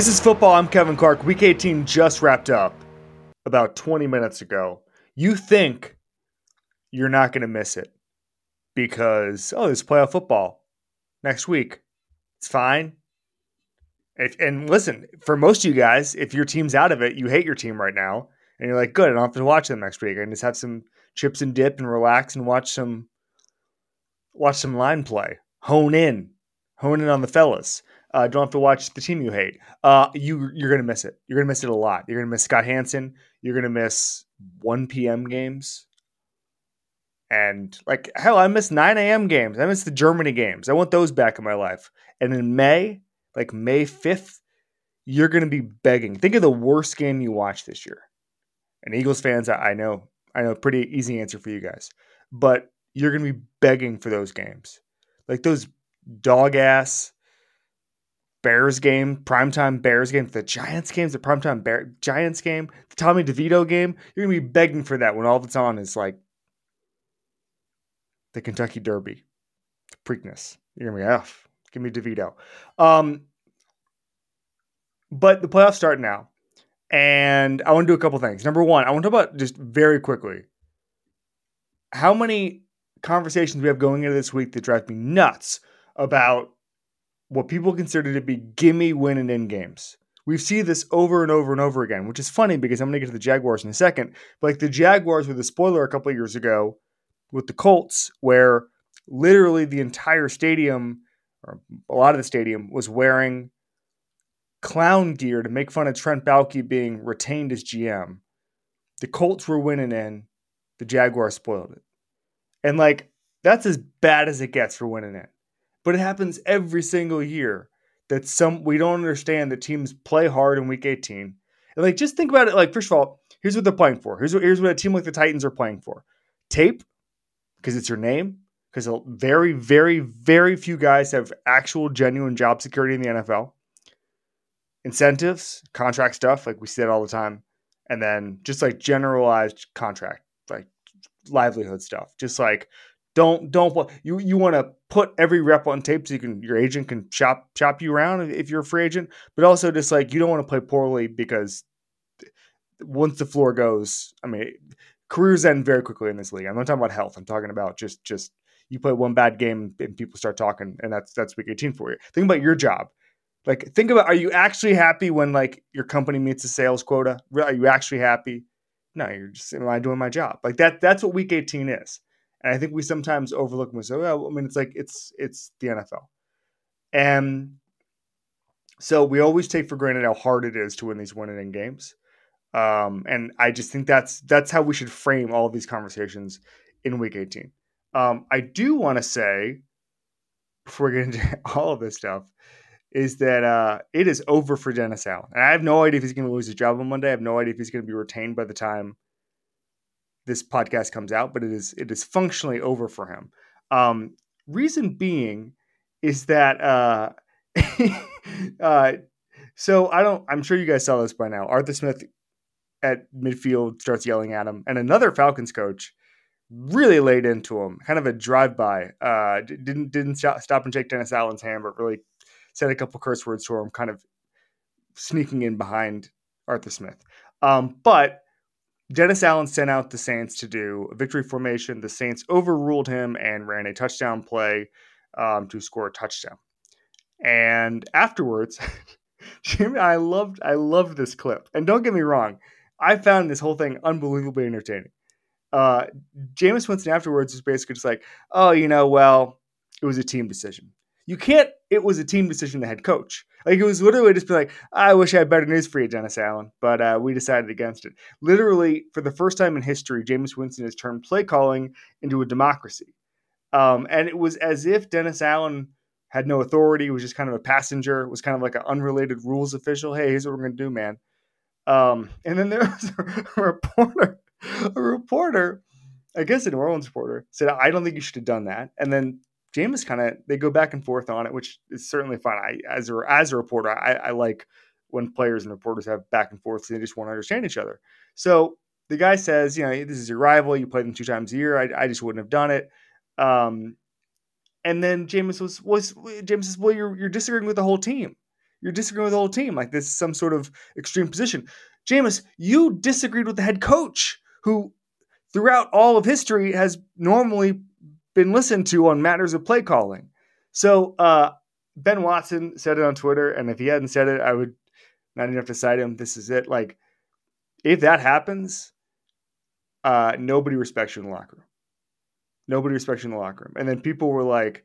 This is football. I'm Kevin Clark. Week 18 just wrapped up about 20 minutes ago. You think you're not going to miss it because, oh, there's playoff football next week. It's fine. If, and listen, for most of you guys, if your team's out of it, you hate your team right now. And you're like, good, I don't have to watch them next week. I can just have some chips and dip and relax and watch some watch some line play. Hone in. Hone in on the fellas. Uh, don't have to watch the team you hate. Uh, you you're gonna miss it. You're gonna miss it a lot. You're gonna miss Scott Hanson. You're gonna miss 1 p.m. games. And like hell, I miss 9 a.m. games. I miss the Germany games. I want those back in my life. And in May, like May 5th, you're gonna be begging. Think of the worst game you watched this year. And Eagles fans, I, I know, I know, pretty easy answer for you guys. But you're gonna be begging for those games. Like those dog ass Bears game, primetime Bears game, the Giants games, the primetime Bear, Giants game, the Tommy DeVito game. You're gonna be begging for that when all that's on is like the Kentucky Derby, the Preakness. You're gonna be off. Give me DeVito. Um, but the playoffs start now, and I want to do a couple things. Number one, I want to talk about just very quickly how many conversations we have going into this week that drive me nuts about what people consider to be gimme win and end games. We've seen this over and over and over again, which is funny because I'm going to get to the Jaguars in a second. But like the Jaguars with the spoiler a couple years ago with the Colts, where literally the entire stadium, or a lot of the stadium, was wearing clown gear to make fun of Trent Baalke being retained as GM. The Colts were winning in, the Jaguars spoiled it. And like, that's as bad as it gets for winning in but it happens every single year that some we don't understand that teams play hard in week 18. And like just think about it like first of all, here's what they're playing for. Here's what here's what a team like the Titans are playing for. Tape because it's your name because very very very few guys have actual genuine job security in the NFL. Incentives, contract stuff like we see that all the time. And then just like generalized contract, like livelihood stuff. Just like don't don't you you want to put every rep on tape so you can your agent can shop shop you around if you're a free agent, but also just like you don't want to play poorly because once the floor goes, I mean, careers end very quickly in this league. I'm not talking about health. I'm talking about just just you play one bad game and people start talking, and that's that's week 18 for you. Think about your job. Like, think about are you actually happy when like your company meets a sales quota? Are you actually happy? No, you're just am I doing my job? Like that. That's what week 18 is. And I think we sometimes overlook and say, well, I mean, it's like it's it's the NFL. And so we always take for granted how hard it is to win these in games. Um, and I just think that's that's how we should frame all of these conversations in week 18. Um, I do want to say, before we get into all of this stuff, is that uh, it is over for Dennis Allen. And I have no idea if he's going to lose his job on Monday. I have no idea if he's going to be retained by the time this podcast comes out, but it is it is functionally over for him. Um, reason being is that uh, uh, so I don't. I'm sure you guys saw this by now. Arthur Smith at midfield starts yelling at him, and another Falcons coach really laid into him, kind of a drive by. Uh, didn't didn't stop and shake Dennis Allen's hand, but really said a couple curse words to him, kind of sneaking in behind Arthur Smith. Um, but Dennis Allen sent out the Saints to do a victory formation. The Saints overruled him and ran a touchdown play um, to score a touchdown. And afterwards, Jimmy, I loved I loved this clip. And don't get me wrong, I found this whole thing unbelievably entertaining. Uh, Jameis Winston afterwards was basically just like, "Oh, you know, well, it was a team decision." You can't. It was a team decision. The head coach, like it was literally just be like, I wish I had better news for you, Dennis Allen, but uh, we decided against it. Literally, for the first time in history, Jameis Winston has turned play calling into a democracy, um, and it was as if Dennis Allen had no authority, was just kind of a passenger, was kind of like an unrelated rules official. Hey, here's what we're gonna do, man. Um, and then there was a reporter, a reporter, I guess a New Orleans reporter, said, I don't think you should have done that. And then Jameis kind of they go back and forth on it, which is certainly fine. I as a as a reporter, I, I like when players and reporters have back and forth. They just want to understand each other. So the guy says, you know, this is your rival. You play them two times a year. I, I just wouldn't have done it. Um, and then Jameis was was Jameis says, well, you're you're disagreeing with the whole team. you're disagreeing with the whole team. Like this is some sort of extreme position. Jameis, you disagreed with the head coach who throughout all of history has normally been listened to on matters of play calling. So uh, Ben Watson said it on Twitter, and if he hadn't said it, I would not even have to cite him. This is it. Like, if that happens, uh, nobody respects you in the locker room. Nobody respects you in the locker room. And then people were like,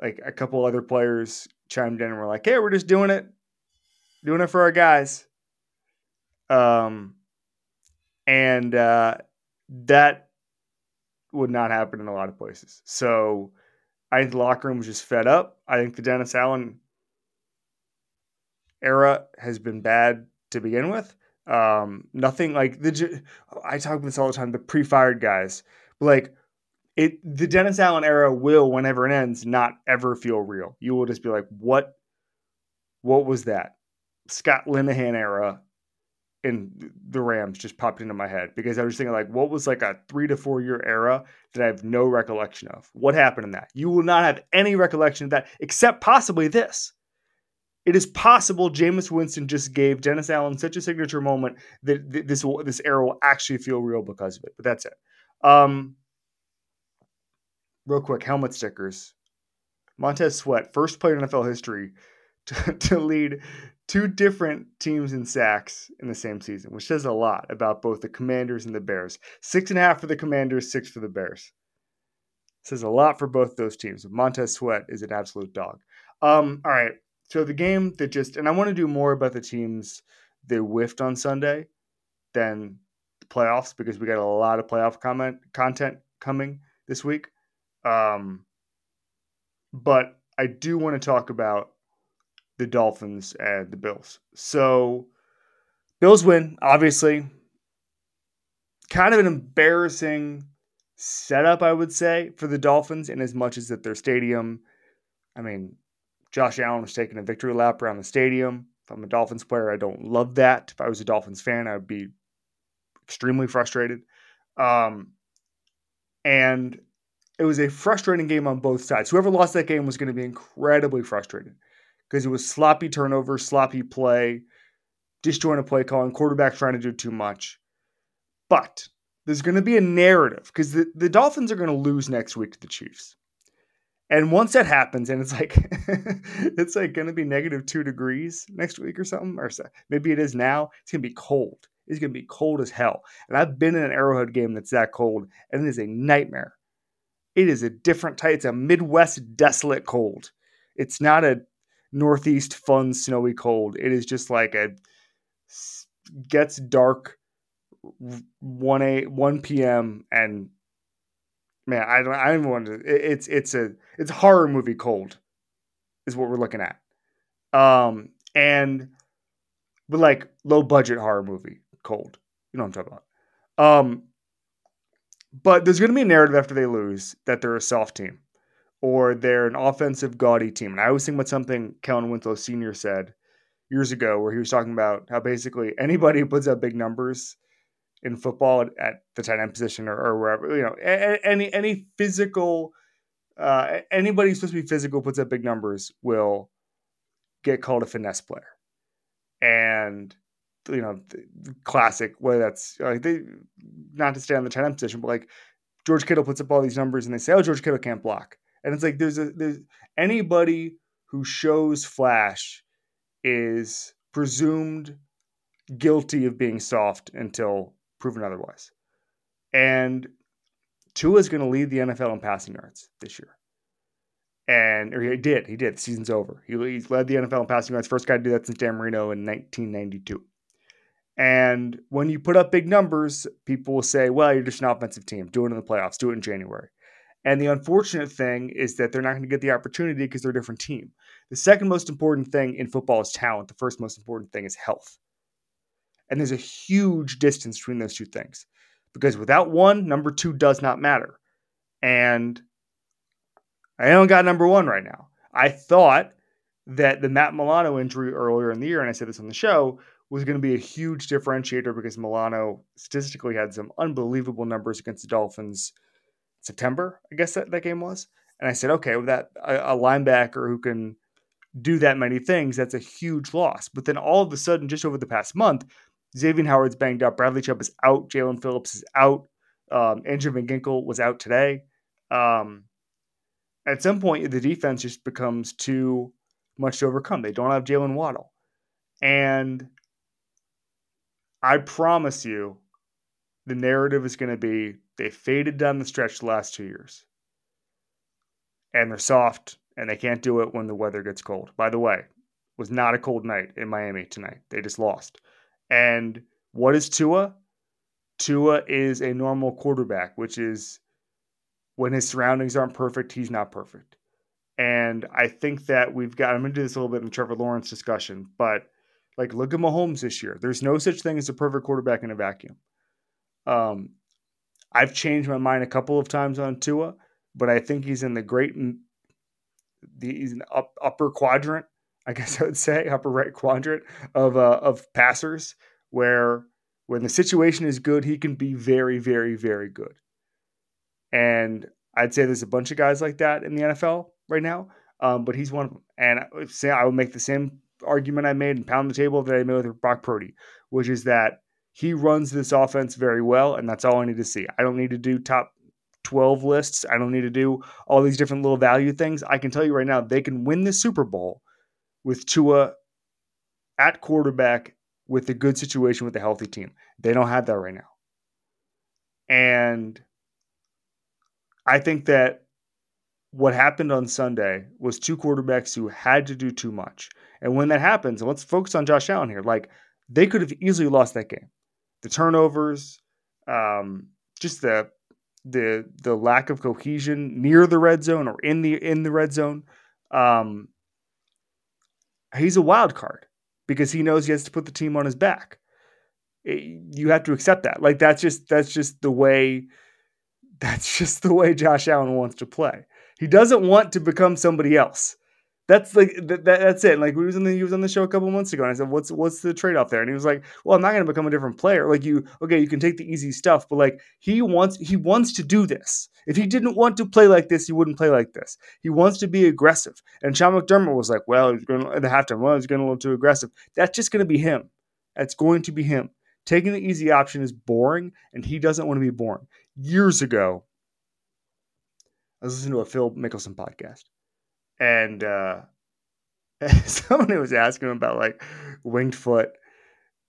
like a couple other players chimed in and were like, "Hey, we're just doing it, doing it for our guys." Um, and uh, that would not happen in a lot of places. So I think the locker room was just fed up. I think the Dennis Allen era has been bad to begin with. Um, nothing like the I talk about this all the time. The pre-fired guys, like it, the Dennis Allen era will, whenever it ends, not ever feel real. You will just be like, what, what was that? Scott Linehan era in the Rams just popped into my head because I was thinking like, what was like a three to four year era that I have no recollection of? What happened in that? You will not have any recollection of that except possibly this. It is possible Jameis Winston just gave Dennis Allen such a signature moment that this will, this era will actually feel real because of it. But that's it. Um, real quick, helmet stickers. Montez Sweat, first player in NFL history to, to lead two different teams in sacks in the same season, which says a lot about both the Commanders and the Bears. Six and a half for the Commanders, six for the Bears. Says a lot for both those teams. Montez Sweat is an absolute dog. Um, all right. So the game that just and I want to do more about the teams that whiffed on Sunday than the playoffs because we got a lot of playoff comment content coming this week. Um, but I do want to talk about the Dolphins and the Bills. So, Bills win, obviously. Kind of an embarrassing setup, I would say, for the Dolphins, in as much as that their stadium. I mean, Josh Allen was taking a victory lap around the stadium. If I'm a Dolphins player, I don't love that. If I was a Dolphins fan, I would be extremely frustrated. Um, and it was a frustrating game on both sides. Whoever lost that game was going to be incredibly frustrated because it was sloppy turnover, sloppy play, disjointed play calling, quarterback trying to do too much. But there's going to be a narrative because the, the Dolphins are going to lose next week to the Chiefs. And once that happens, and it's like it's like going to be negative two degrees next week or something, or maybe it is now. It's going to be cold. It's going to be cold as hell. And I've been in an Arrowhead game that's that cold, and it is a nightmare. It is a different type. It's a Midwest desolate cold. It's not a Northeast fun snowy cold. It is just like a gets dark 1 a 1 p.m. and man, I don't I don't want to it's it's a it's horror movie cold is what we're looking at. Um and but like low budget horror movie cold. You know what I'm talking about. Um but there's going to be a narrative after they lose that they're a soft team or they're an offensive gaudy team. And I always think about something Kellen Winslow Sr. said years ago where he was talking about how basically anybody who puts up big numbers in football at the tight end position or, or wherever, you know, any any physical uh, anybody who's supposed to be physical puts up big numbers will get called a finesse player. And you know, classic, whether that's like they, not to stay on the tight end position, but like George Kittle puts up all these numbers and they say, oh, George Kittle can't block. And it's like there's a there's anybody who shows flash is presumed guilty of being soft until proven otherwise. And Tua is going to lead the NFL in passing yards this year. And or he did, he did. The season's over. He, he's led the NFL in passing yards. First guy to do that since Dan Marino in 1992. And when you put up big numbers, people will say, well, you're just an offensive team. Do it in the playoffs, do it in January. And the unfortunate thing is that they're not going to get the opportunity because they're a different team. The second most important thing in football is talent. The first most important thing is health. And there's a huge distance between those two things because without one, number two does not matter. And I don't got number one right now. I thought that the Matt Milano injury earlier in the year, and I said this on the show, was going to be a huge differentiator because Milano statistically had some unbelievable numbers against the Dolphins. September, I guess that, that game was. And I said, okay, with that a, a linebacker who can do that many things, that's a huge loss. But then all of a sudden, just over the past month, Xavier Howard's banged up. Bradley Chubb is out. Jaelan Phillips is out. Um, Andrew Van was out today. Um, at some point, the defense just becomes too much to overcome. They don't have Jaylen Waddle. And I promise you, the narrative is going to be they faded down the stretch the last two years. And they're soft and they can't do it when the weather gets cold. By the way, was not a cold night in Miami tonight. They just lost. And what is Tua? Tua is a normal quarterback, which is when his surroundings aren't perfect, he's not perfect. And I think that we've got, I'm going to do this a little bit in the Trevor Lawrence discussion, but like look at Mahomes this year. There's no such thing as a perfect quarterback in a vacuum. Um, I've changed my mind a couple of times on Tua, but I think he's in the great, he's in the up, upper quadrant, I guess I would say, upper right quadrant of uh, of passers, where when the situation is good, he can be very, very, very good. And I'd say there's a bunch of guys like that in the NFL right now, um, but he's one of them. And I, would say I would make the same argument I made and pound the table that I made with Brock Purdy, which is that he runs this offense very well, and that's all I need to see. I don't need to do top 12 lists. I don't need to do all these different little value things. I can tell you right now, they can win the Super Bowl with Tua at quarterback with a good situation with a healthy team. They don't have that right now. And I think that what happened on Sunday was two quarterbacks who had to do too much. And when that happens, and let's focus on Josh Allen here, like they could have easily lost that game. The turnovers, um, just the the the lack of cohesion near the red zone or in the in the red zone. Um, he's a wild card because he knows he has to put the team on his back. It, you have to accept that. Like that's just that's just the way that's just the way Josh Allen wants to play. He doesn't want to become somebody else. That's like that, that's it. Like we was on the he was on the show a couple months ago, and I said, "What's what's the trade off there?" And he was like, "Well, I'm not going to become a different player. Like you, okay, you can take the easy stuff, but like he wants he wants to do this. If he didn't want to play like this, he wouldn't play like this. He wants to be aggressive." And Sean McDermott was like, "Well, he's going to the halftime. Well, he's going a little too aggressive. That's just going to be him. That's going to be him. Taking the easy option is boring, and he doesn't want to be boring." Years ago, I was listening to a Phil Mickelson podcast, and uh, somebody was asking him about like winged foot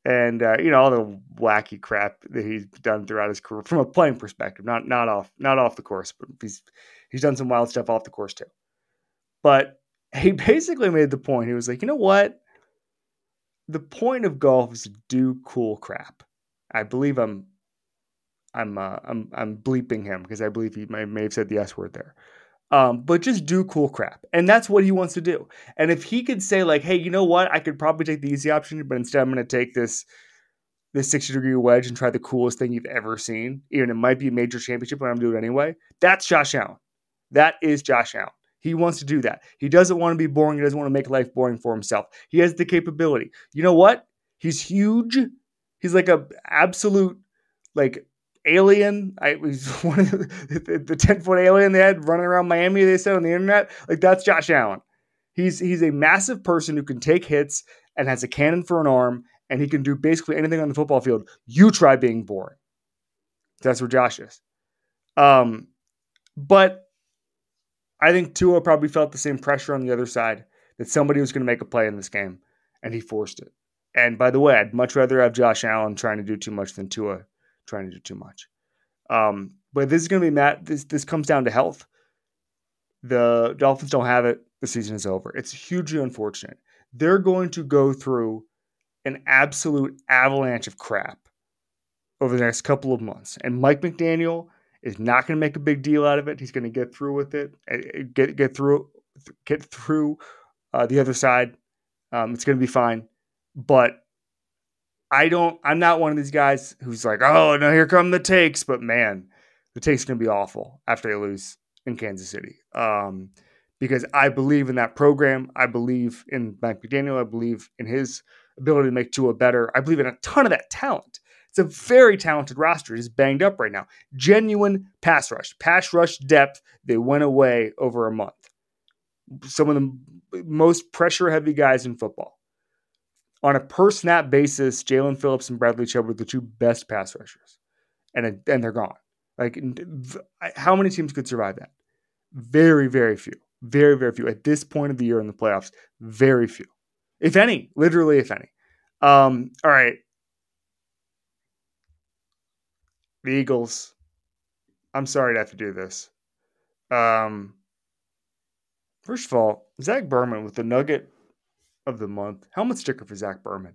and uh, you know all the wacky crap that he's done throughout his career from a playing perspective, not not off not off the course, but he's he's done some wild stuff off the course too. But he basically made the point. He was like, you know what? The point of golf is to do cool crap. I believe I'm I'm uh, I'm I'm bleeping him because I believe he may, may have said the S word there. Um, but just do cool crap, and that's what he wants to do. And if he could say like, "Hey, you know what? I could probably take the easy option, but instead I'm going to take this this 60 degree wedge and try the coolest thing you've ever seen, even it might be a major championship, but I'm doing it anyway." That's Josh Allen. That is Josh Allen. He wants to do that. He doesn't want to be boring. He doesn't want to make life boring for himself. He has the capability. You know what? He's huge. He's like a absolute like alien. I was one of the, the 10 foot alien they had running around Miami, they said on the internet. Like that's Josh Allen. He's he's a massive person who can take hits and has a cannon for an arm, and he can do basically anything on the football field. You try being boring. That's where Josh is. Um, but I think Tua probably felt the same pressure on the other side that somebody was going to make a play in this game, and he forced it. And by the way, I'd much rather have Josh Allen trying to do too much than Tua trying to do too much. Um, but this is going to be Matt. This this comes down to health. The Dolphins don't have it. The season is over. It's hugely unfortunate. They're going to go through an absolute avalanche of crap over the next couple of months, and Mike McDaniel is not going to make a big deal out of it. He's going to get through with it, eh, eh, get get through, get through uh, the other side. Um, it's going to be fine, but I don't. I'm not one of these guys who's like, oh, no, here come the takes. But man, the takes gonna be awful after they lose in Kansas City. Um, because I believe in that program. I believe in Mike McDaniel. I believe in his ability to make Tua better. I believe in a ton of that talent. It's a very talented roster. It's banged up right now. Genuine pass rush, pass rush depth. They went away over a month. some of the most pressure heavy guys in football. On a per snap basis, Jaelan Phillips and Bradley Chubb were the two best pass rushers, and and they're gone. Like, how many teams could survive that? Very, very few. Very, very few. At this point of the year in the playoffs, very few, if any. Literally, if any. Um, all right. The Eagles. I'm sorry to have to do this. Um, first of all, Zach Berman with the nugget of the month. Helmet sticker for Zach Berman.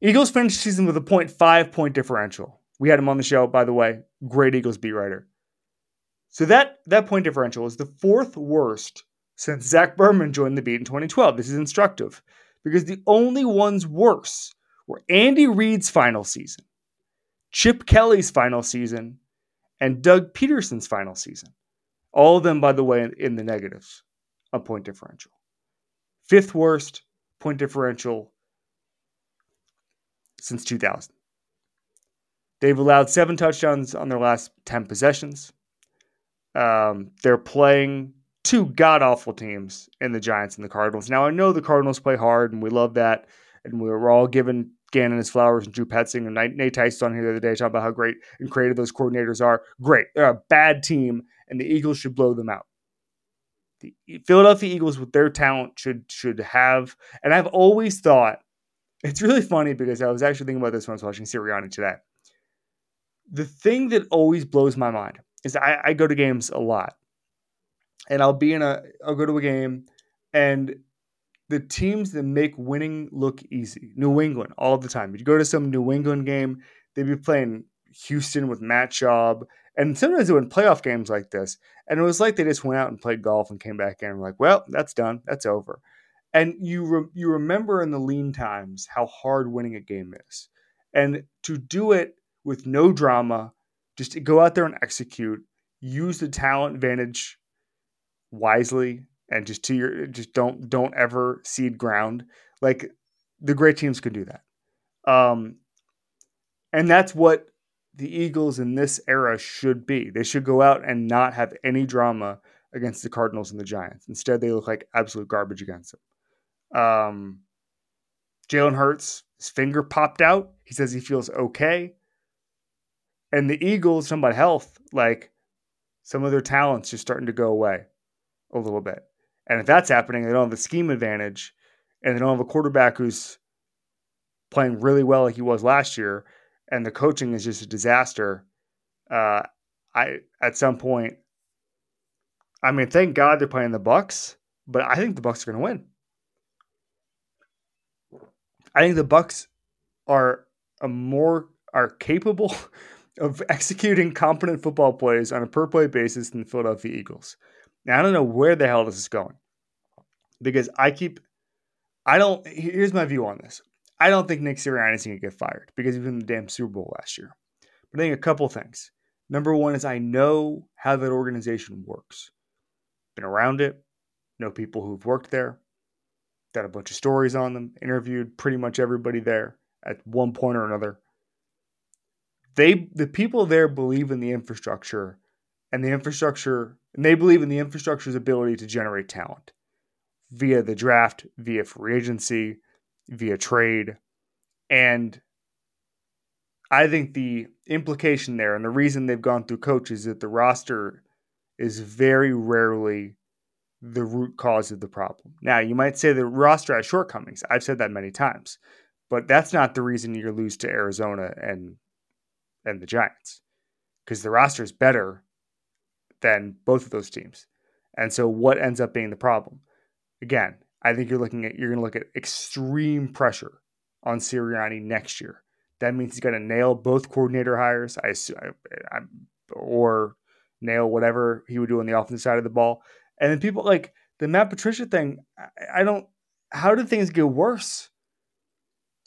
Eagles finished season with a 0.5 point differential. We had him on the show, by the way. Great Eagles beat writer. So that that point differential is the fourth worst since Zach Berman joined the beat in 2012. This is instructive because the only ones worse were Andy Reid's final season, Chip Kelly's final season, and Doug Pederson's final season. All of them, by the way, in the negatives, a point differential. Fifth worst point differential since 2000. They've allowed seven touchdowns on their last 10 possessions. Um, they're playing two god awful teams in the Giants and the Cardinals. Now, I know the Cardinals play hard, and we love that. And we are all giving Gannon his flowers and Drew Petzing and Nate Tice on here the other day talking about how great and creative those coordinators are. Great. They're a bad team, and the Eagles should blow them out. The Philadelphia Eagles, with their talent, should should have. And I've always thought it's really funny because I was actually thinking about this when I was watching Sirianni today. The thing that always blows my mind is I, I go to games a lot, and I'll be in a I'll go to a game, and the teams that make winning look easy, New England all the time. You go to some New England game, they'd be playing Houston with Matt Schaub, and sometimes they win playoff games like this, and it was like they just went out and played golf and came back in and were like, well, that's done, that's over. And you re- you remember in the lean times how hard winning a game is, and to do it with no drama, just to go out there and execute, use the talent advantage wisely, and just to your just don't don't ever cede ground. Like the great teams can do that, um, and that's what the Eagles in this era should be. They should go out and not have any drama against the Cardinals and the Giants. Instead, they look like absolute garbage against them. Um, Jalen Hurts, his finger popped out. He says he feels okay. And the Eagles, talking about health, like some of their talents just starting to go away a little bit. And if that's happening, they don't have the scheme advantage and they don't have a quarterback who's playing really well like he was last year, and the coaching is just a disaster. Uh, I at some point, I mean, thank God they're playing the Bucks, but I think the Bucks are going to win. I think the Bucks are a more are capable of executing competent football plays on a per play basis than the Philadelphia Eagles. Now I don't know where the hell this is going because I keep I don't here's my view on this. I don't think Nick Sirianni is going to get fired because he was in the damn Super Bowl last year. But I think a couple things. Number one is I know how that organization works. Been around it, know people who've worked there, got a bunch of stories on them, interviewed pretty much everybody there at one point or another. They the people there believe in the infrastructure and the infrastructure and they believe in the infrastructure's ability to generate talent via the draft, via free agency, via trade. And I think the implication there and the reason they've gone through coaches is that the roster is very rarely the root cause of the problem. Now, you might say the roster has shortcomings. I've said that many times, but that's not the reason you lose to Arizona and and the Giants because the roster is better than both of those teams. And so, what ends up being the problem? Again, I think you're looking at you're going to look at extreme pressure on Sirianni next year. That means he's got to nail both coordinator hires, I, I, or nail whatever he would do on the offensive side of the ball. And then people like the Matt Patricia thing. I, I don't. How did things get worse?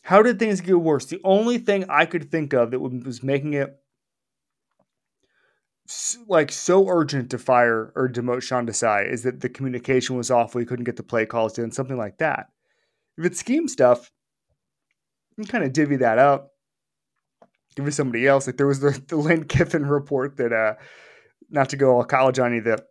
How did things get worse? The only thing I could think of that was making it like so urgent to fire or demote Sean Desai is that the communication was awful. He couldn't get the play calls in, something like that. If it's scheme stuff, you kind of divvy that up. Give it somebody else. Like there was the, the Lane Kiffin report that, uh, not to go all college on you, that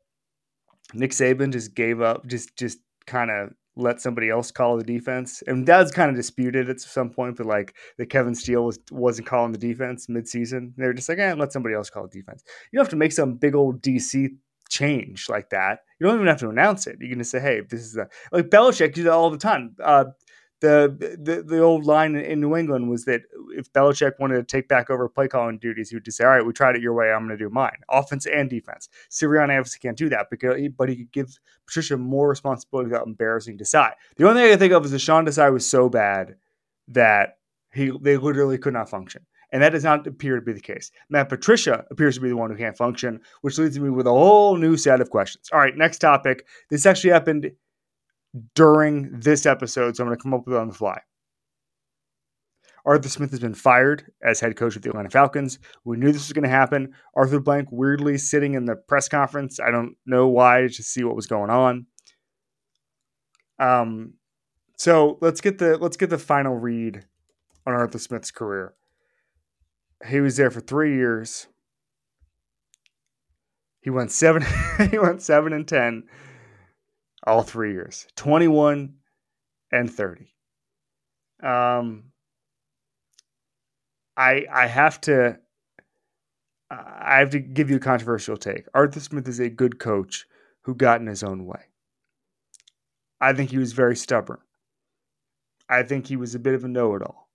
Nick Saban just gave up, just just kind of let somebody else call the defense, and that's kind of disputed at some point. But like that Kevin Steele was wasn't calling the defense midseason. They were just like, eh, let somebody else call the defense. You don't have to make some big old DC change like that. You don't even have to announce it. You can just say, hey, this is a, like Belichick did that all the time. Uh, the, the the old line in New England was that if Belichick wanted to take back over play calling duties, he would just say, "All right, we tried it your way. I'm going to do mine, offense and defense." Sirianni obviously can't do that because, but he could give Patricia more responsibility without embarrassing Desai. The only thing I can think of is that Sean Desai was so bad that he they literally could not function. And that does not appear to be the case. Matt Patricia appears to be the one who can't function, which leads me with a whole new set of questions. All right, next topic. This actually happened during this episode, so I'm going to come up with it on the fly. Arthur Smith has been fired as head coach of the Atlanta Falcons. We knew this was going to happen. Arthur Blank weirdly sitting in the press conference. I don't know why to see what was going on. Um, so let's get the let's get the final read on Arthur Smith's career. He was there for three years. He went seven. he went seven and ten all three years. 21 and 30 um i i have to i have to give you a controversial take. Arthur smith is a good coach who got in his own way. I think he was very stubborn. I think he was a bit of a know-it-all.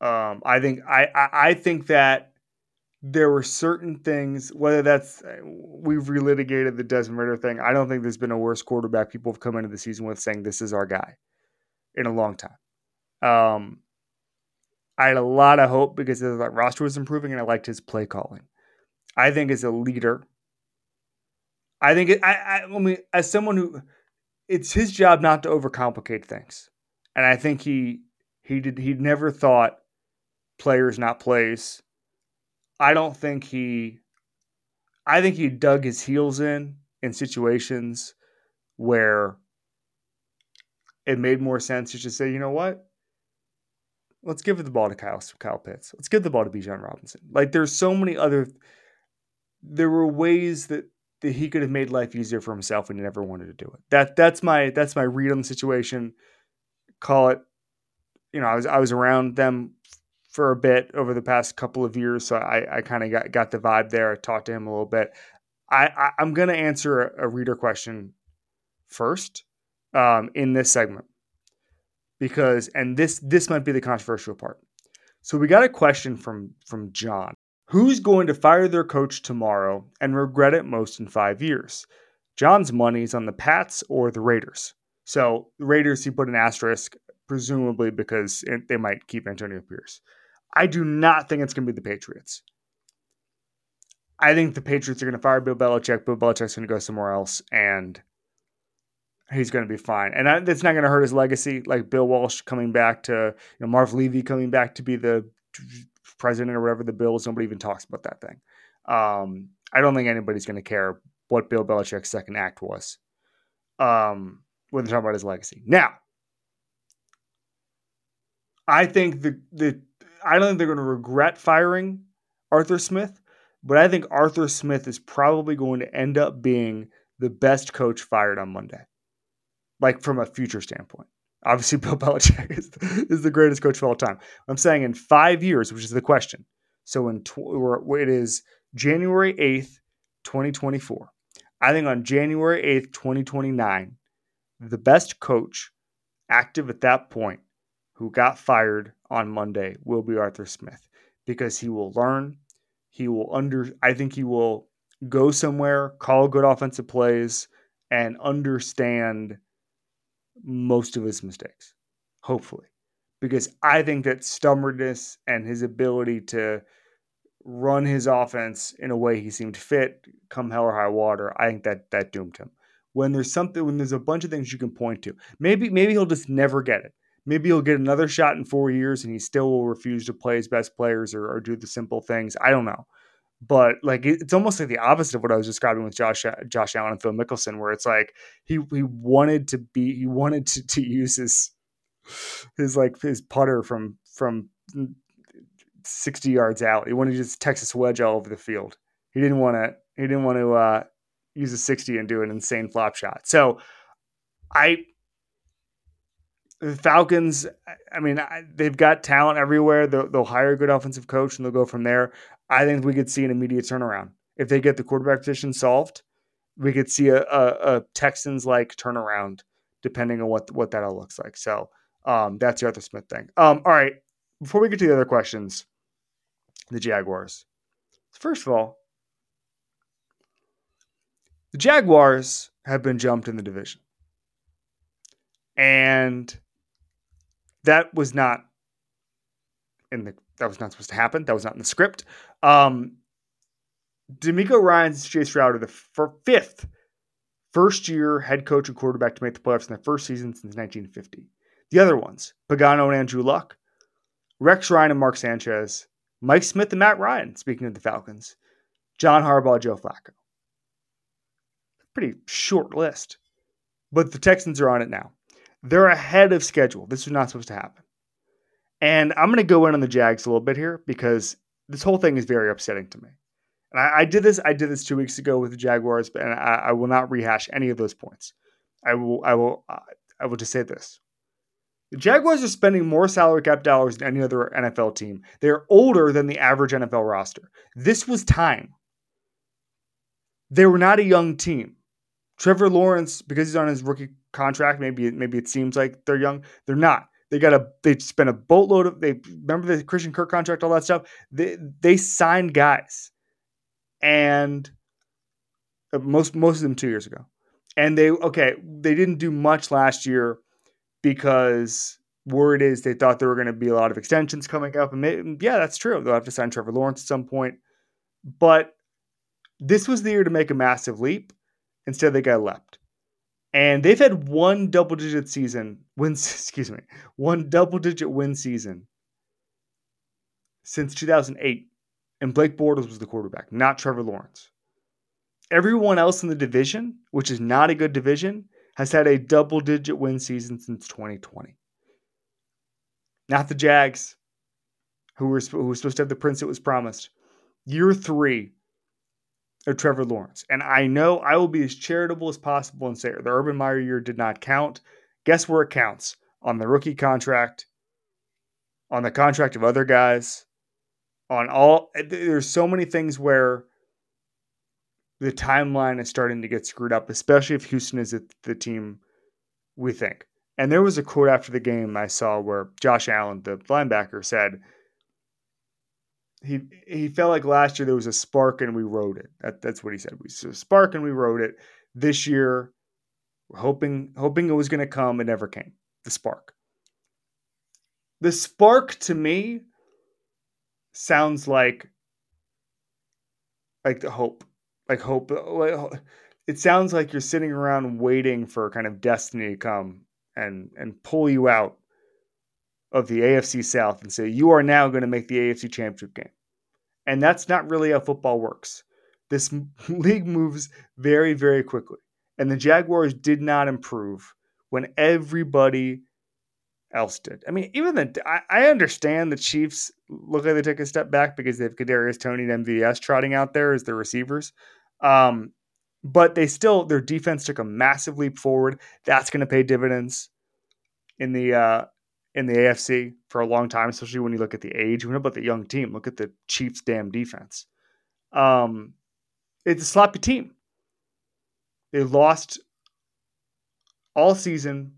Um i think i i, I think that there were certain things, whether that's uh, we've relitigated the Desmond Ridder thing. I don't think there's been a worse quarterback people have come into the season with saying this is our guy in a long time. Um, I had a lot of hope because the roster was improving and I liked his play calling. I think as a leader, I think it, I, I, I mean, as someone who, it's his job not to overcomplicate things, and I think he he did he never thought players not plays I don't think he I think he dug his heels in in situations where it made more sense to just say, you know what? Let's give the ball to Kyle Kyle Pitts. Let's give the ball to Bijan Robinson. Like there's so many other there were ways that, that he could have made life easier for himself and he never wanted to do it. That that's my that's my read on the situation. Call it you know, I was I was around them for a bit over the past couple of years, so I, I kind of got, got the vibe there. I talked to him a little bit. I, I am going to answer a, a, reader question first um, in this segment because, and this this might be the controversial part. So we got a question from from John. Who's going to fire their coach tomorrow and regret it most in five years? John's money is on the Pats or the Raiders. So the Raiders, he put an asterisk, presumably because they might keep Antonio Pierce. I do not think it's going to be the Patriots. I think the Patriots are going to fire Bill Belichick. Bill Belichick's going to go somewhere else, and he's going to be fine. And it's not going to hurt his legacy. Like Bill Walsh coming back to, you know, Marv Levy coming back to be the president or whatever the Bills. Nobody even talks about that thing. Um, I don't think anybody's going to care what Bill Belichick's second act was um, when they're talking about his legacy. Now, I think the the I don't think they're going to regret firing Arthur Smith, but I think Arthur Smith is probably going to end up being the best coach fired on Monday, like from a future standpoint. Obviously, Bill Belichick is, is the greatest coach of all time. I'm saying in five years, which is the question. So in tw- it is January 8th, 2024. I think on January 8th, 2029, the best coach active at that point who got fired on Monday will be Arthur Smith because he will learn. He will under, I think he will go somewhere, call good offensive plays, and understand most of his mistakes, hopefully. Because I think that stubbornness and his ability to run his offense in a way he seemed fit, come hell or high water, I think that that doomed him. When there's something, when there's a bunch of things you can point to, maybe maybe he'll just never get it maybe he'll get another shot in four years and he still will refuse to play his best players or, or do the simple things. I don't know. But like it's almost like the opposite of what I was describing with Josh Josh Allen and Phil Mickelson, where it's like he he wanted to be he wanted to, to use his his like his putter from from 60 yards out. He wanted to just Texas wedge all over the field. He didn't want to he didn't want to uh use a 60 and do an insane flop shot. So I the Falcons, I mean, they've got talent everywhere. They'll, they'll, hire a good offensive coach and they'll go from there. I think we could see an immediate turnaround if they get the quarterback position solved. We could see a, a, a Texans like turnaround depending on what what that all looks like. So um, that's the Arthur Smith thing. Um, all right, before we get to the other questions, the Jaguars. First of all, the Jaguars have been jumped in the division. And that was not in the that was not supposed to happen. That was not in the script. Um DeMeco Ryans CJ Stroud are the fifth first year head coach and quarterback to make the playoffs in their first season since 1950. The other ones, Pagano and Andrew Luck, Rex Ryan and Mark Sanchez, Mike Smith and Matt Ryan, speaking of the Falcons, John Harbaugh, Joe Flacco. Pretty short list. But the Texans are on it now. They're ahead of schedule. This was not supposed to happen. And I'm going to go in on the Jags a little bit here because this whole thing is very upsetting to me. And I, I did this. I did this two weeks ago with the Jaguars, and I, I, will not rehash any of those points. I will. I will. I will just say this: the Jaguars are spending more salary cap dollars than any other NFL team. They're older than the average NFL roster. This was time. They were not a young team. Trevor Lawrence, because he's on his rookie contract, maybe maybe it seems like they're young. They're not. They got a they spent a boatload of they remember the Christian Kirk contract, all that stuff. They they signed guys, and uh, most most of them two years ago, and they okay they didn't do much last year because word is they thought there were going to be a lot of extensions coming up, and maybe, yeah, that's true. They'll have to sign Trevor Lawrence at some point, but this was the year to make a massive leap. Instead, they got leapt. And they've had one double digit season wins, excuse me, one double digit win season since 2008. And Blake Bortles was the quarterback, not Trevor Lawrence. Everyone else in the division, which is not a good division, has had a double digit win season since 2020. Not the Jags, who were, who were supposed to have the prince that was promised. Year three, of Trevor Lawrence. And I know I will be as charitable as possible and say the Urban Meyer year did not count. Guess where it counts? On the rookie contract, on the contract of other guys, on all. Eh, there's so many things where the timeline is starting to get screwed up, especially if Houston is the team we think. And there was a quote after the game I saw where Josh Allen, the linebacker, said, he he felt like last year there was a spark and we wrote it. That, that's what he said. We a spark and we wrote it. This year, hoping hoping it was going to come. It never came. The spark. The spark to me sounds like like the hope, like hope. It sounds like you're sitting around waiting for kind of destiny to come and and pull you out of the AFC South and say, you are now going to make the AFC Championship game. And that's not really how football works. This league moves very, very quickly. And the Jaguars did not improve when everybody else did. I mean, even the I, I understand the Chiefs look like they took a step back because they have Kadarius Toney and MVS trotting out there as their receivers. Um, but they still their defense took a massive leap forward. That's going to pay dividends in the uh, in the AFC for a long time, especially when you look at the age. We know about the young team. Look at the Chiefs' damn defense. Um, it's a sloppy team. They lost all season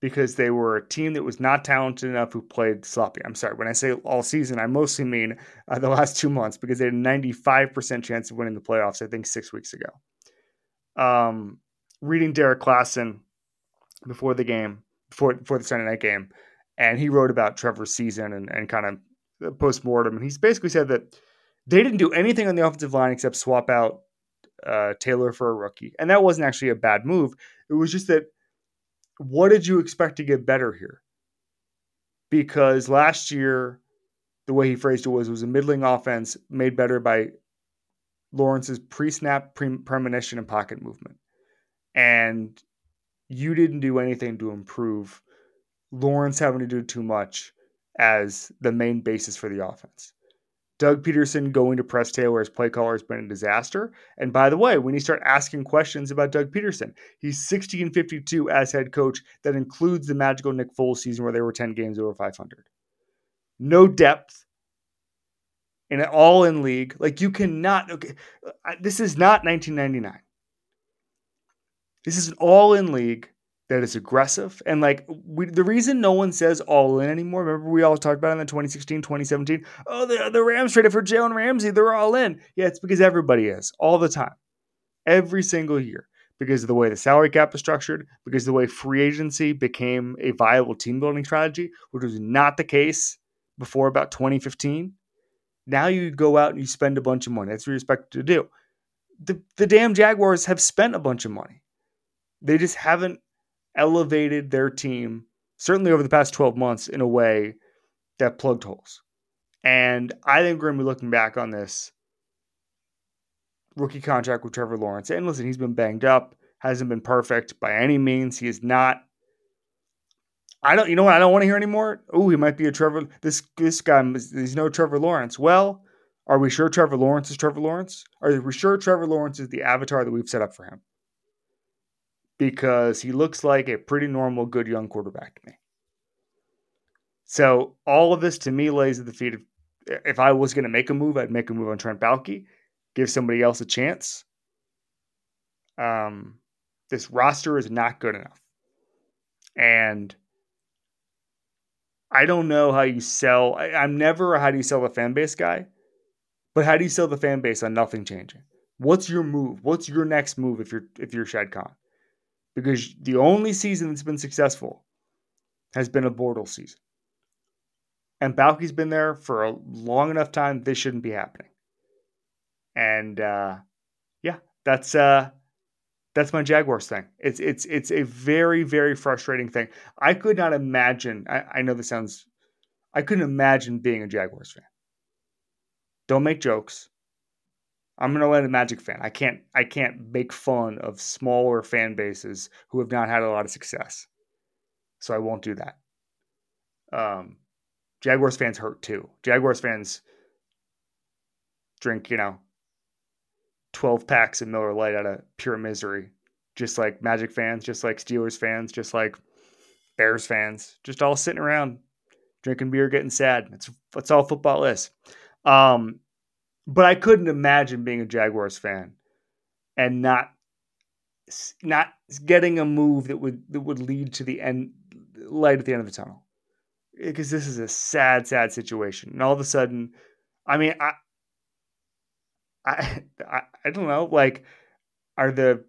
because they were a team that was not talented enough who played sloppy. I'm sorry, when I say all season, I mostly mean uh, the last two months because they had a 95% chance of winning the playoffs, I think, six weeks ago. Um, reading Derrik Klassen before the game, before, before the Sunday night game, and he wrote about Trevor's season and, and kind of post mortem. And he's basically said that they didn't do anything on the offensive line except swap out uh, Taylor for a rookie, and that wasn't actually a bad move. It was just that what did you expect to get better here? Because last year, the way he phrased it was, it was a middling offense made better by Lawrence's pre-snap pre- premonition and pocket movement, and you didn't do anything to improve Lawrence having to do too much as the main basis for the offense. Doug Pederson going to Press Taylor as play caller has been a disaster. And by the way, when you start asking questions about Doug Pederson, he's 60 and 52 as head coach. That includes the magical Nick Foles season where they were 10 games over 500. No depth in an all in league. Like you cannot, okay, uh, this is not 1999. This is an all in league that is aggressive. And like we, the reason no one says all in anymore, remember we all talked about in the 2016, 2017, oh, the, the Rams traded for Jalen Ramsey. They're all in. Yeah, it's because everybody is all the time, every single year, because of the way the salary cap is structured, because the way free agency became a viable team building strategy, which was not the case before about 2015. Now you go out and you spend a bunch of money. That's what you're expected to do. The, the damn Jaguars have spent a bunch of money. They just haven't elevated their team, certainly over the past 12 months, in a way that plugged holes. And I think we're going to be looking back on this rookie contract with Trevor Lawrence. And listen, he's been banged up, hasn't been perfect by any means. He is not. I don't. You know what? I don't want to hear anymore. Oh, he might be a Trevor. This this guy. He's no Trevor Lawrence. Well, are we sure Trevor Lawrence is Trevor Lawrence? Are we sure Trevor Lawrence is the avatar that we've set up for him? Because he looks like a pretty normal, good young quarterback to me. So all of this to me lays at the feet of if I was going to make a move, I'd make a move on Trent Baalke, give somebody else a chance. Um, this roster is not good enough. And I don't know how you sell. I, am never a how do you sell the fan base guy, but how do you sell the fan base on nothing changing? What's your move? What's your next move if you're if you're Shad Khan? Because the only season that's been successful has been a Bortles season. And Baalke's been there for a long enough time. This shouldn't be happening. And uh, yeah, that's uh, that's my Jaguars thing. It's it's it's a very very frustrating thing. I could not imagine. I, I know this sounds. I couldn't imagine being a Jaguars fan. Don't make jokes. I'm let a Magic fan. I can't I can't make fun of smaller fan bases who have not had a lot of success. So I won't do that. Um, Jaguars fans hurt too. Jaguars fans drink, you know, 12 packs of Miller Lite out of pure misery. Just like Magic fans, just like Steelers fans, just like Bears fans, just all sitting around drinking beer, getting sad. That's that's all football is. Um, but I couldn't imagine being a Jaguars fan and not not getting a move that would that would lead to the end light at the end of the tunnel. Because this is a sad sad situation. And all of a sudden i mean i i i, I don't know like are the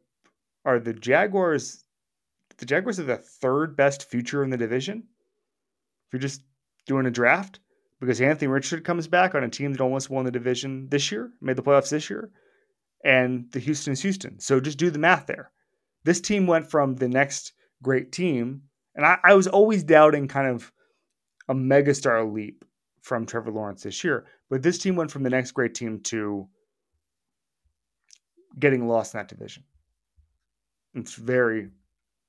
are the jaguars the jaguars are the third best future in the division? If you're just doing a draft because Anthony Richardson comes back on a team that almost won the division this year, made the playoffs this year, and the Houston is Houston. So just do the math there. This team went from the next great team, and I, I was always doubting kind of a megastar leap from Trevor Lawrence this year, but this team went from the next great team to getting lost in that division. It's very,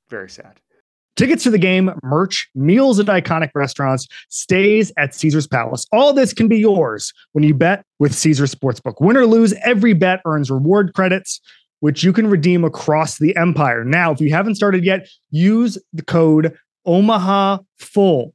very sad. Tickets to the game, merch, meals at iconic restaurants, stays at Caesar's Palace. All this can be yours when you bet with Caesar Sportsbook. Win or lose, every bet earns reward credits, which you can redeem across the empire. Now, if you haven't started yet, use the code Omaha Full,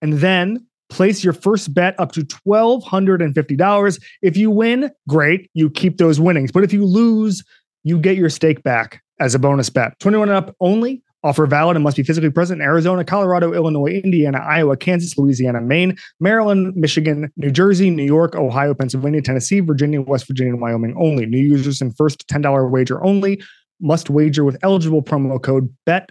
and then place your first bet up to $1,250. If you win, great, you keep those winnings. But if you lose, you get your stake back as a bonus bet. 21 and up only. Offer valid and must be physically present in Arizona, Colorado, Illinois, Indiana, Iowa, Kansas, Louisiana, Maine, Maryland, Michigan, New Jersey, New York, Ohio, Pennsylvania, Tennessee, Virginia, West Virginia, and Wyoming only. New users and first $10 wager only must wager with eligible promo code BET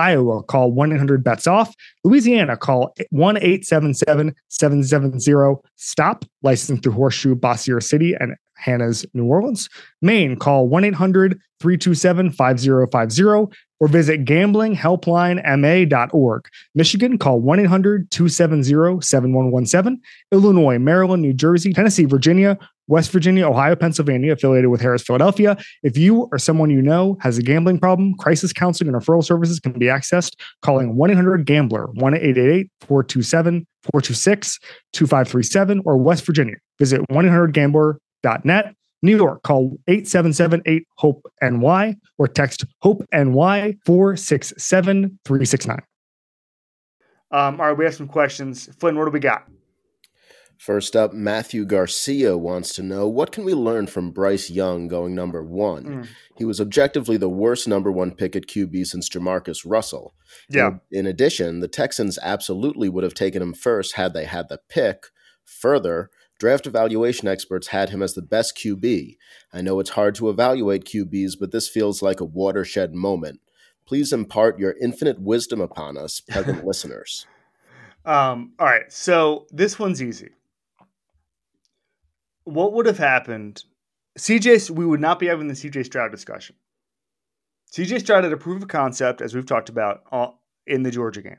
Iowa, call 1 800 bets off. Louisiana, call 1 877 770 STOP, licensed through Horseshoe, Bossier City, and Harrah's New Orleans. Maine, call 1 800 327 5050 or visit gamblinghelplinema.org. Michigan, call 1 800 270 7117. Illinois, Maryland, New Jersey, Tennessee, Virginia, West Virginia, Ohio, Pennsylvania, affiliated with Harrah's Philadelphia. If you or someone you know has a gambling problem, crisis counseling and referral services can be accessed calling 1 800 Gambler, 1 888 427 426 2537, or West Virginia. Visit 1 800 Gambler.net. New York, call 877 HOPE NY or text HOPE NY 467 369. Um, all right, we have some questions. Flynn, what do we got? First up, Matthew Garcia wants to know what can we learn from Bryce Young going number one? Mm. He was objectively the worst number one pick at QB since Jamarcus Russell. Yeah. In, in addition, the Texans absolutely would have taken him first had they had the pick. Further, draft evaluation experts had him as the best QB. I know it's hard to evaluate QBs, but this feels like a watershed moment. Please impart your infinite wisdom upon us, present listeners. Um, all right, so this one's easy what would have happened? CJ, we would not be having the CJ Stroud discussion. CJ Stroud had a proof of concept, as we've talked about uh, in the Georgia game.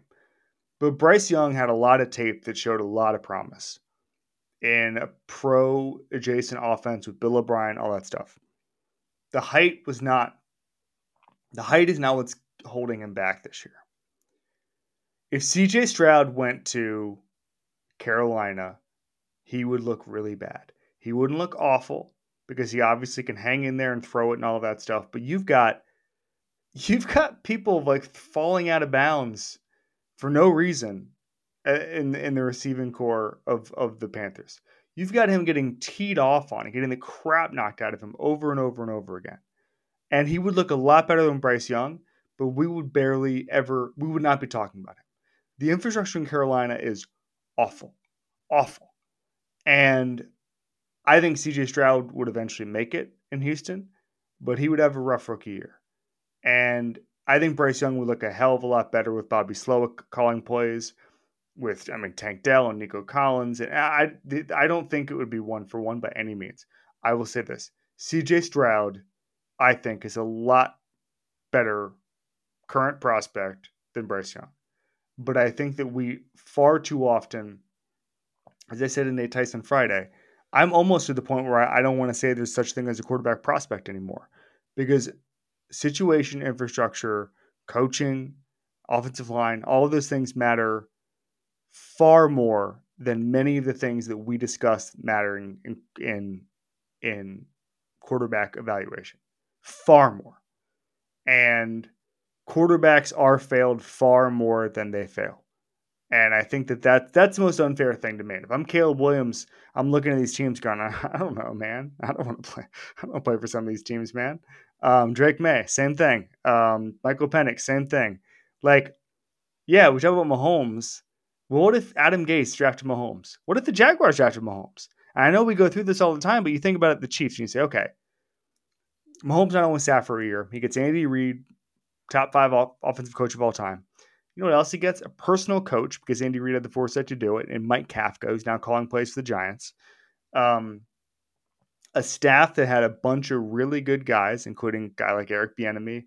But Bryce Young had a lot of tape that showed a lot of promise in a pro adjacent offense with Bill O'Brien, all that stuff. The height was not, the height is not what's holding him back this year. If CJ Stroud went to Carolina, he would look really bad. He wouldn't look awful because he obviously can hang in there and throw it and all of that stuff. But you've got you've got people like falling out of bounds for no reason in in the receiving corps of of the Panthers. You've got him getting teed off on getting the crap knocked out of him over and over and over again. And he would look a lot better than Bryce Young, but we would barely ever we would not be talking about him. The infrastructure in Carolina is awful. Awful. And I think CJ Stroud would eventually make it in Houston, but he would have a rough rookie year. And I think Bryce Young would look a hell of a lot better with Bobby Slowik calling plays, with I mean Tank Dell and Nico Collins. And I I don't think it would be one for one by any means. I will say this: CJ Stroud, I think, is a lot better current prospect than Bryce Young. But I think that we far too often, as I said in Nate Tice Friday, I'm almost to the point where I, don't want to say there's such thing as a quarterback prospect anymore because situation, infrastructure, coaching, offensive line, all of those things matter far more than many of the things that we discuss mattering in in, in quarterback evaluation. Far more. And quarterbacks are failed far more than they fail. And I think that, that that's the most unfair thing to me. If I'm Caleb Williams, I'm looking at these teams going, I don't know, man. I don't want to play. I don't play for some of these teams, man. Um, Drake Maye, same thing. Um, Michael Penix, same thing. Like, yeah, we talk about Mahomes. What if Adam Gase drafted Mahomes? What if the Jaguars drafted Mahomes? And I know we go through this all the time, but you think about it, the Chiefs, and you say, okay, Mahomes not only sat for a year, he gets Andy Reid, top five offensive coach of all time. You know what else he gets? A personal coach because Andy Reid had the foresight to do it, and Mike Kafka, who's now calling plays for the Giants. Um, a staff that had a bunch of really good guys, including a guy like Eric Bieniemy,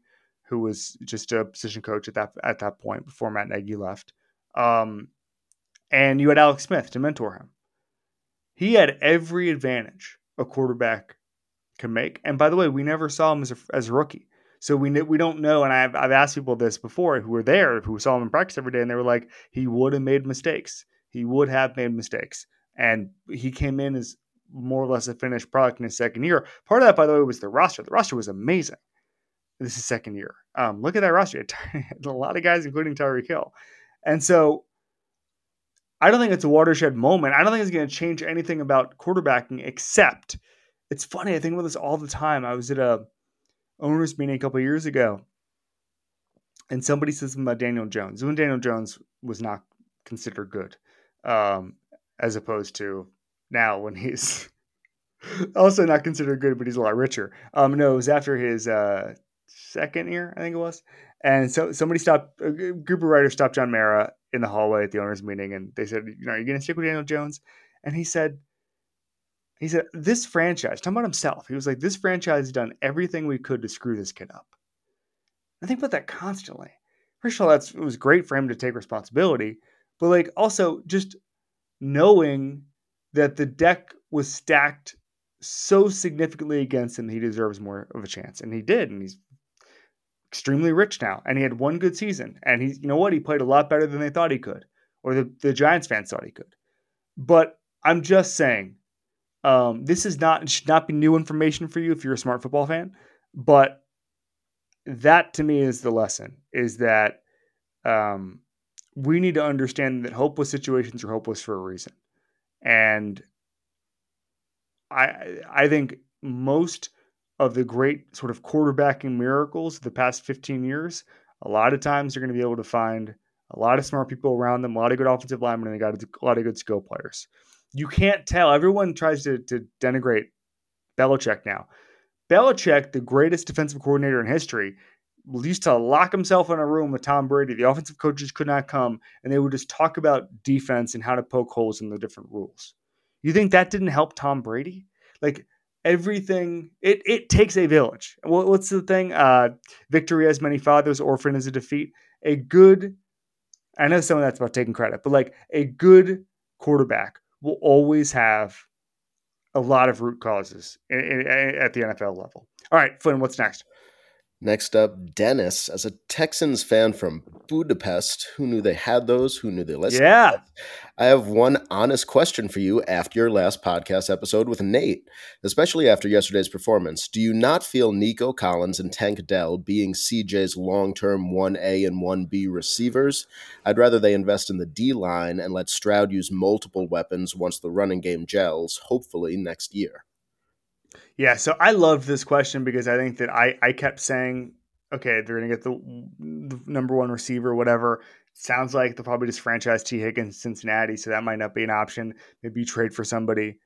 who was just a position coach at that at that point before Matt Nagy left. Um, and you had Alex Smith to mentor him. He had every advantage a quarterback can make. And by the way, we never saw him as a, as a rookie. So we we don't know, and I've I've asked people this before who were there, who saw him in practice every day, and they were like, he would have made mistakes. He would have made mistakes, and he came in as more or less a finished product in his second year. Part of that, by the way, was the roster. The roster was amazing. This is second year. Um, look at that roster. a lot of guys, including Tyreek Hill, and so I don't think it's a watershed moment. I don't think it's going to change anything about quarterbacking, except it's funny. I think about this all the time. I was at a owners meeting a couple years ago, and somebody said something about Daniel Jones. When Daniel Jones was not considered good, um, as opposed to now when he's also not considered good, but he's a lot richer. Um, no, it was after his uh, second year, I think it was, And so somebody stopped, a group of writers stopped John Mara in the hallway at the owners' meeting, and they said, "You know, are you going to stick with Daniel Jones?" And he said, "He said this franchise, talking about himself, he was like, this franchise has done everything we could to screw this kid up." I think about that constantly. First of all, that's it was great for him to take responsibility, but like also just knowing that the deck was stacked so significantly against him, he deserves more of a chance, and he did, and he's extremely rich now, and he had one good season, and he's you know what he played a lot better than they thought he could, or the the Giants fans thought he could. But I'm just saying, um, this is not should not be new information for you if you're a smart football fan, but that to me is the lesson: is that um, we need to understand that hopeless situations are hopeless for a reason, and I I think most of the great sort of quarterbacking miracles of the past 15 years, a lot of times they're going to be able to find a lot of smart people around them, a lot of good offensive linemen, and they got a lot of good skill players. You can't tell. Everyone tries to, to denigrate Belichick now. Belichick, the greatest defensive coordinator in history, used to lock himself in a room with Tom Brady. The offensive coaches could not come, and they would just talk about defense and how to poke holes in the different rules. You think that didn't help Tom Brady? Like everything, it it takes a village. What's the thing? Uh, victory has many fathers, orphan is a defeat. A good, I know some of that's about taking credit, but like a good quarterback will always have a lot of root causes at the NFL level. All right, Flynn, what's next? Next up, Dennis, as a Texans fan from Budapest, who knew they had those? Who knew they listed? Yeah. I have one honest question for you after your last podcast episode with Nate, especially after yesterday's performance. Do you not feel Nico Collins and Tank Dell being CJ's long term 1A and 1B receivers? I'd rather they invest in the D line and let Stroud use multiple weapons once the running game gels, hopefully next year. Yeah, so I loved this question because I think that I, I kept saying, okay, they're going to get the, the, number one receiver, whatever. Sounds like they'll probably just franchise Tee Higgins Cincinnati, so that might not be an option. Maybe trade for somebody.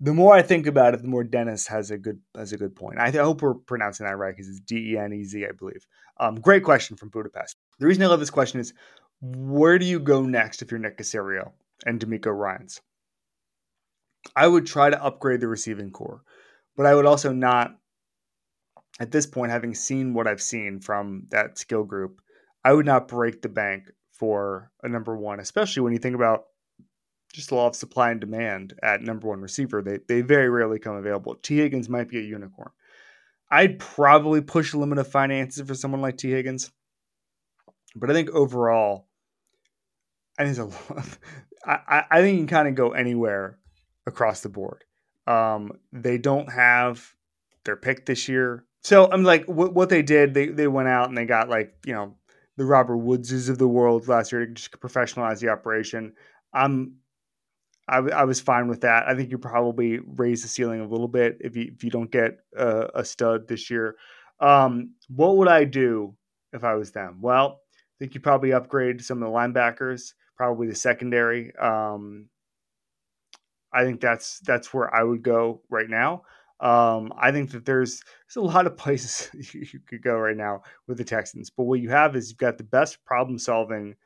The more I think about it, the more Dennis has a good has a good point. I, th- I hope we're pronouncing that right because it's D E N E Z, I believe. Um, great question from Budapest. The reason I love this question is, where do you go next if you're Nick Caserio and DeMeco Ryans? I would try to upgrade the receiving corps. But I would also not, at this point, having seen what I've seen from that skill group, I would not break the bank for a number one, especially when you think about just the law of supply and demand at number one receiver. They, they very rarely come available. Tee Higgins might be a unicorn. I'd probably push a limit of finances for someone like Tee Higgins. But I think overall, I think, a, I, I think you can kind of go anywhere across the board. Um, they don't have their pick this year. So I'm like, what, what they did, they they went out and they got like you know the Robert Woodses of the world last year to just professionalize the operation. I'm I, I was fine with that. I think you probably raise the ceiling a little bit if you if you don't get a, a stud this year. Um, what would I do if I was them? Well, I think you probably upgrade some of the linebackers, probably the secondary. Um, I think that's that's where I would go right now. Um, I think that there's there's a lot of places you could go right now with the Texans, but what you have is you've got the best problem solving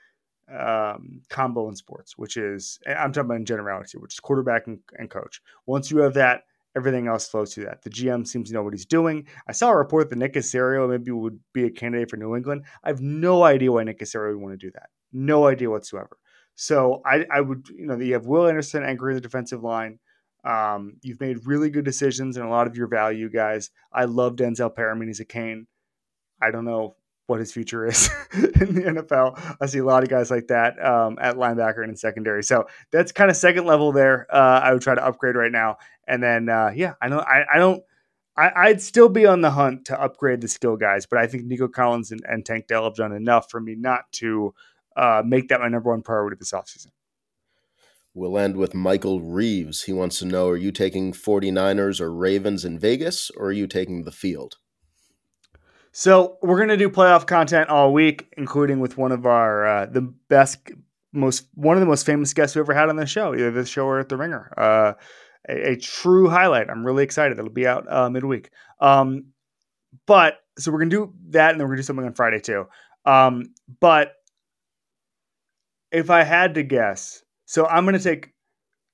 um, combo in sports, which is I'm talking about in generality, which is quarterback and, and, coach. Once you have that, everything else flows to that. The GM seems to know what he's doing. I saw a report that Nick Caserio maybe would be a candidate for New England. I have no idea why Nick Caserio would want to do that. No idea whatsoever. So I, I would, you know, you have Will Anderson anchoring the defensive line. Um, you've made really good decisions and a lot of your value guys. I love Denzel Perryman. He's a Kane. I don't know what his future is in the NFL. I see a lot of guys like that um, at linebacker and in secondary. So that's kind of second level there. Uh, I would try to upgrade right now. And then, uh, yeah, I know I, I don't. I, would still be on the hunt to upgrade the skill guys, but I think Nico Collins and, and Tank Dell have done enough for me not to uh, make that my number one priority this offseason. We'll end with Michael Reeves. He wants to know Are you taking 49ers or Ravens in Vegas, or are you taking the field? So we're going to do playoff content all week, including with one of our uh, the best, most one of the most famous guests we ever had on the show, either this show or at the Ringer. Uh, a, a, true highlight. I'm really excited. It'll be out uh, midweek. Um, but so we're gonna do that, and then we're gonna do something on Friday too. Um, but if I had to guess, so I'm going to take.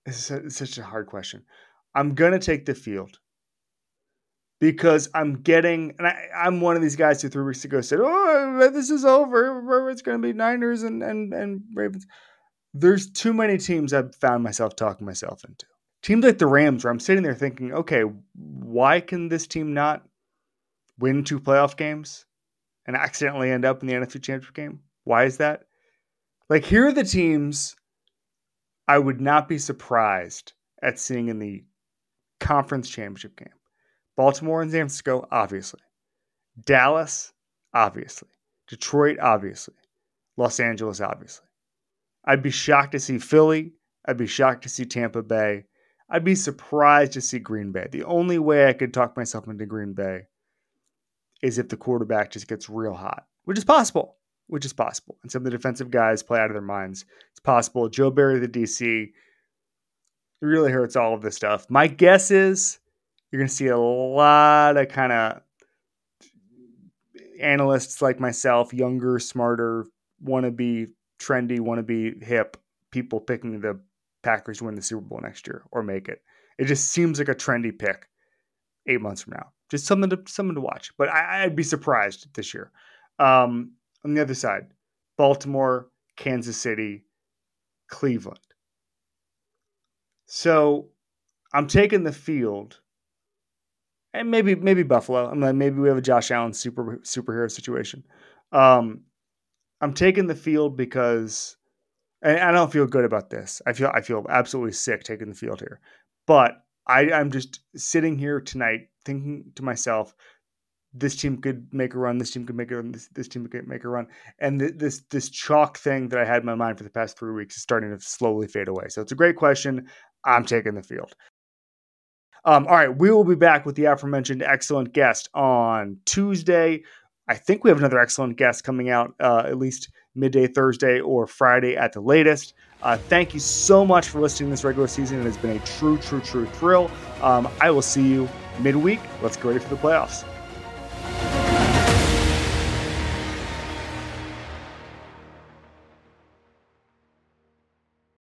This is such a hard question. I'm going to take the field because I'm getting, and I, am one of these guys who three weeks ago said, "Oh, this is over. It's going to be Niners and and and Ravens." There's too many teams I've found myself talking myself into. Teams like the Rams, where I'm sitting there thinking, "Okay, why can this team not win two playoff games and accidentally end up in the NFC Championship game? Why is that?" Like, here are the teams I would not be surprised at seeing in the conference championship game. Baltimore and San Francisco, obviously. Dallas, obviously. Detroit, obviously. Los Angeles, obviously. I'd be shocked to see Philly. I'd be shocked to see Tampa Bay. I'd be surprised to see Green Bay. The only way I could talk myself into Green Bay is if the quarterback just gets real hot, which is possible, which is possible. And some of the defensive guys play out of their minds. It's possible. Joe Barry, the DC, really hurts all of this stuff. My guess is you're going to see a lot of kind of analysts like myself, younger, smarter, want to be trendy, want to be hip people picking the Packers win the Super Bowl next year or make it. It just seems like a trendy pick eight months from now. Just something to something to watch. But I, would be surprised this year. Um, on the other side, Baltimore, Kansas City, Cleveland. So I'm taking the field and maybe maybe Buffalo. I'm like maybe we have a Josh Allen super superhero situation. Um, I'm taking the field because I don't feel good about this. I feel I feel absolutely sick taking the field here, but I, I'm just sitting here tonight thinking to myself, this team could make a run. This team could make a run. This, this team could make a run. And th- this this chalk thing that I had in my mind for the past three weeks is starting to slowly fade away. So it's a great question. I'm taking the field. Um, all right, we will be back with the aforementioned excellent guest on Tuesday. I think we have another excellent guest coming out uh, at least midday Thursday or Friday at the latest. Uh, thank you so much for listening this regular season. It has been a true, true, true thrill. Um, I will see you midweek. Let's get ready for the playoffs.